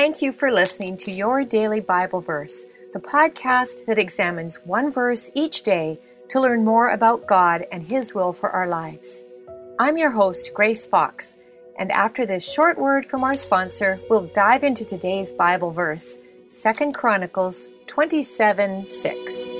Thank you for listening to Your Daily Bible Verse, the podcast that examines one verse each day to learn more about God and His will for our lives. I'm your host, Grace Fox, and after this short word from our sponsor, we'll dive into today's Bible verse, 2 Chronicles 27 6.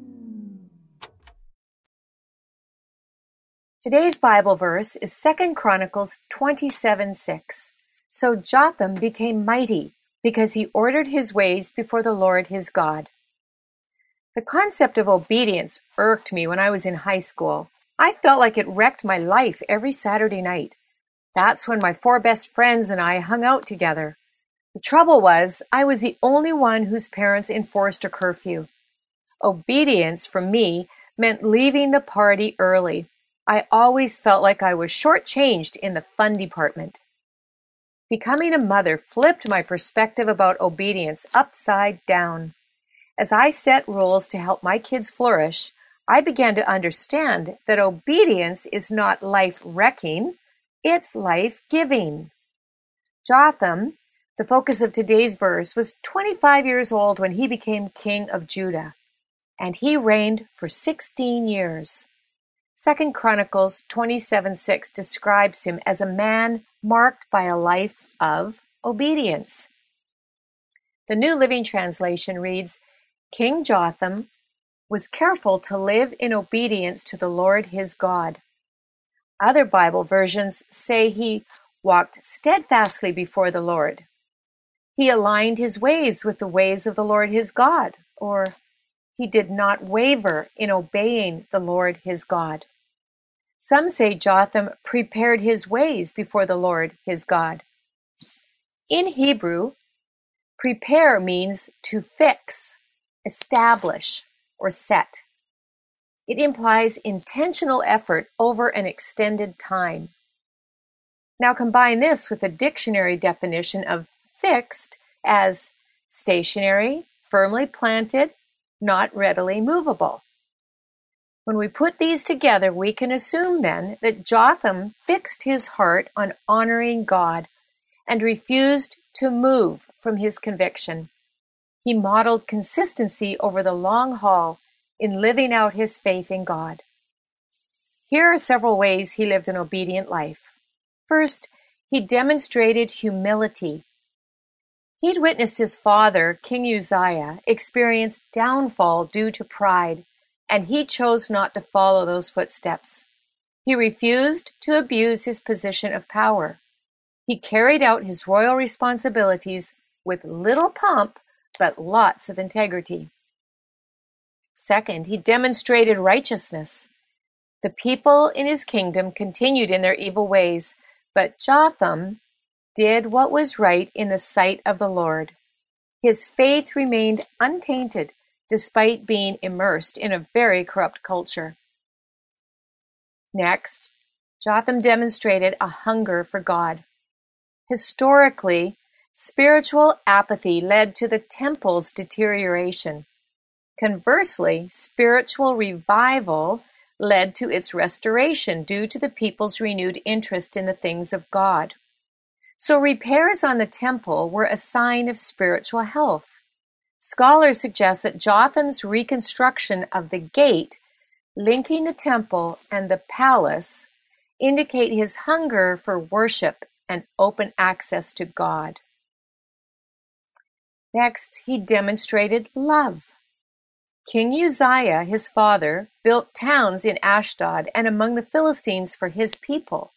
Today's Bible verse is 2 Chronicles 27 6. So Jotham became mighty because he ordered his ways before the Lord his God. The concept of obedience irked me when I was in high school. I felt like it wrecked my life every Saturday night. That's when my four best friends and I hung out together. The trouble was, I was the only one whose parents enforced a curfew. Obedience for me meant leaving the party early. I always felt like I was shortchanged in the fun department. Becoming a mother flipped my perspective about obedience upside down. As I set rules to help my kids flourish, I began to understand that obedience is not life wrecking, it's life giving. Jotham, the focus of today's verse, was 25 years old when he became king of Judah, and he reigned for 16 years. Second Chronicles 27:6 describes him as a man marked by a life of obedience. The New Living Translation reads, King Jotham was careful to live in obedience to the Lord his God. Other Bible versions say he walked steadfastly before the Lord. He aligned his ways with the ways of the Lord his God, or he did not waver in obeying the Lord his God. Some say Jotham prepared his ways before the Lord his God. In Hebrew, prepare means to fix, establish, or set. It implies intentional effort over an extended time. Now combine this with the dictionary definition of fixed as stationary, firmly planted, not readily movable. When we put these together, we can assume then that Jotham fixed his heart on honoring God and refused to move from his conviction. He modeled consistency over the long haul in living out his faith in God. Here are several ways he lived an obedient life. First, he demonstrated humility. He'd witnessed his father, King Uzziah, experience downfall due to pride and he chose not to follow those footsteps. He refused to abuse his position of power. He carried out his royal responsibilities with little pomp, but lots of integrity. Second, he demonstrated righteousness. The people in his kingdom continued in their evil ways, but Jotham did what was right in the sight of the Lord. His faith remained untainted despite being immersed in a very corrupt culture. Next, Jotham demonstrated a hunger for God. Historically, spiritual apathy led to the temple's deterioration. Conversely, spiritual revival led to its restoration due to the people's renewed interest in the things of God. So repairs on the temple were a sign of spiritual health. Scholars suggest that Jotham's reconstruction of the gate linking the temple and the palace indicate his hunger for worship and open access to God. Next, he demonstrated love. King Uzziah, his father, built towns in Ashdod and among the Philistines for his people,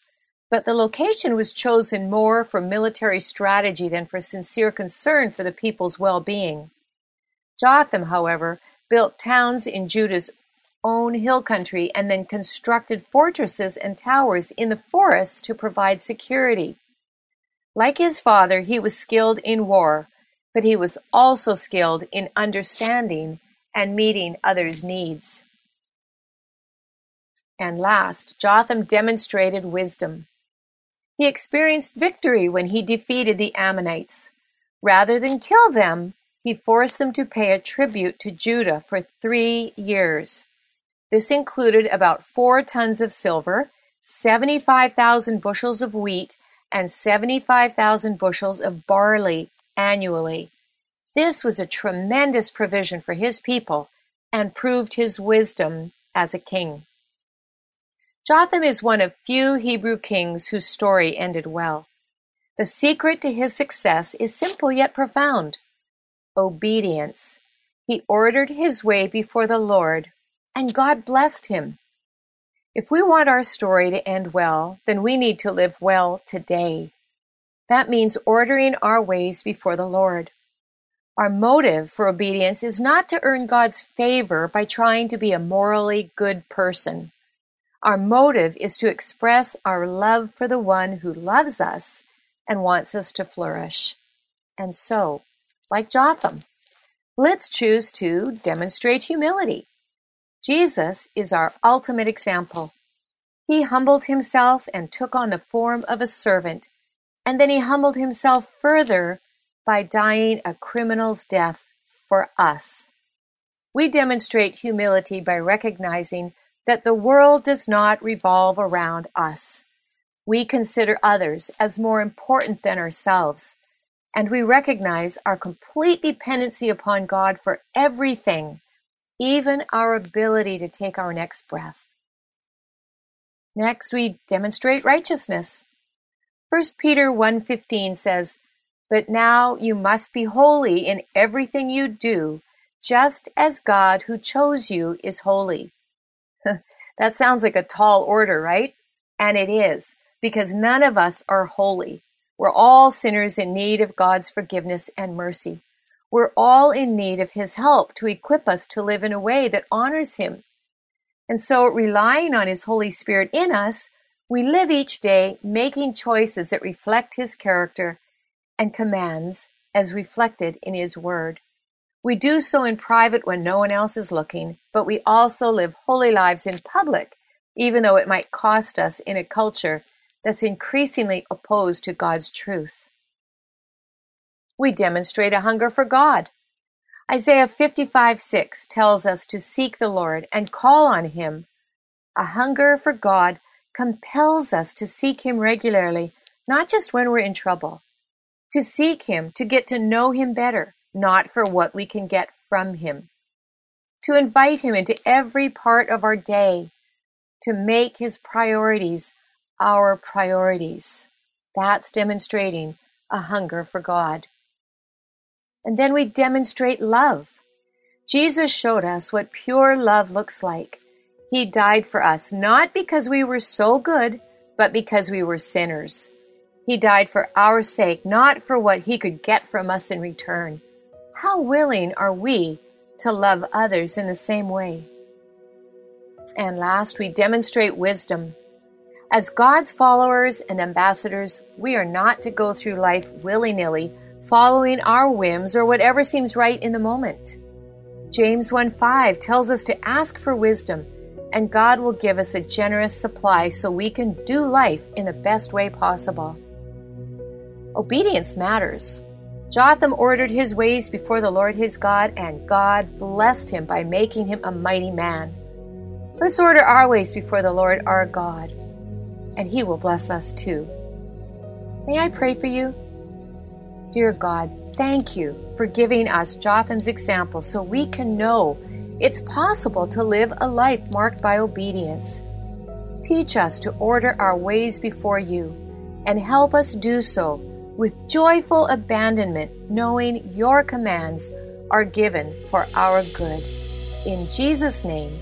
but the location was chosen more for military strategy than for sincere concern for the people's well-being. Jotham, however, built towns in Judah's own hill country and then constructed fortresses and towers in the forests to provide security. Like his father, he was skilled in war, but he was also skilled in understanding and meeting others' needs. And last, Jotham demonstrated wisdom. He experienced victory when he defeated the Ammonites. Rather than kill them, he forced them to pay a tribute to Judah for three years. This included about four tons of silver, 75,000 bushels of wheat, and 75,000 bushels of barley annually. This was a tremendous provision for his people and proved his wisdom as a king. Jotham is one of few Hebrew kings whose story ended well. The secret to his success is simple yet profound obedience. He ordered his way before the Lord, and God blessed him. If we want our story to end well, then we need to live well today. That means ordering our ways before the Lord. Our motive for obedience is not to earn God's favor by trying to be a morally good person. Our motive is to express our love for the one who loves us and wants us to flourish. And so, like Jotham, let's choose to demonstrate humility. Jesus is our ultimate example. He humbled himself and took on the form of a servant, and then he humbled himself further by dying a criminal's death for us. We demonstrate humility by recognizing that the world does not revolve around us. We consider others as more important than ourselves, and we recognize our complete dependency upon God for everything, even our ability to take our next breath. Next, we demonstrate righteousness. 1 Peter 1:15 says, but now you must be holy in everything you do, just as God who chose you is holy. that sounds like a tall order, right? And it is, because none of us are holy. We're all sinners in need of God's forgiveness and mercy. We're all in need of His help to equip us to live in a way that honors Him. And so, relying on His Holy Spirit in us, we live each day making choices that reflect His character and commands as reflected in His Word. We do so in private when no one else is looking, but we also live holy lives in public, even though it might cost us in a culture that's increasingly opposed to God's truth. We demonstrate a hunger for God. Isaiah 55 6 tells us to seek the Lord and call on Him. A hunger for God compels us to seek Him regularly, not just when we're in trouble to seek Him, to get to know Him better, not for what we can get from Him. To invite Him into every part of our day, to make His priorities our priorities. That's demonstrating a hunger for God. And then we demonstrate love. Jesus showed us what pure love looks like. He died for us, not because we were so good, but because we were sinners. He died for our sake, not for what he could get from us in return. How willing are we to love others in the same way? And last, we demonstrate wisdom. As God's followers and ambassadors, we are not to go through life willy nilly, following our whims or whatever seems right in the moment. James 1 5 tells us to ask for wisdom, and God will give us a generous supply so we can do life in the best way possible. Obedience matters. Jotham ordered his ways before the Lord his God, and God blessed him by making him a mighty man. Let's order our ways before the Lord our God, and he will bless us too. May I pray for you? Dear God, thank you for giving us Jotham's example so we can know it's possible to live a life marked by obedience. Teach us to order our ways before you and help us do so with joyful abandonment, knowing your commands are given for our good. In Jesus' name,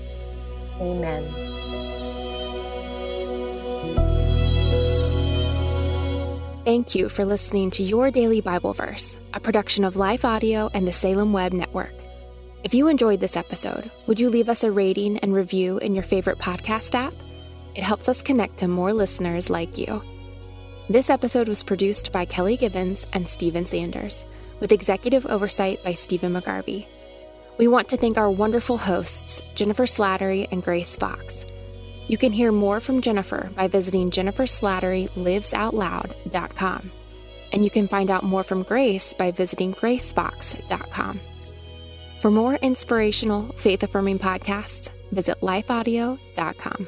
amen. Thank you for listening to Your Daily Bible Verse, a production of Life Audio and the Salem Web Network. If you enjoyed this episode, would you leave us a rating and review in your favorite podcast app? It helps us connect to more listeners like you. This episode was produced by Kelly Givens and Stephen Sanders, with executive oversight by Stephen McGarvey. We want to thank our wonderful hosts, Jennifer Slattery and Grace Fox. You can hear more from Jennifer by visiting jenniferslatterylivesoutloud.com. And you can find out more from Grace by visiting gracefox.com. For more inspirational, faith affirming podcasts, visit lifeaudio.com.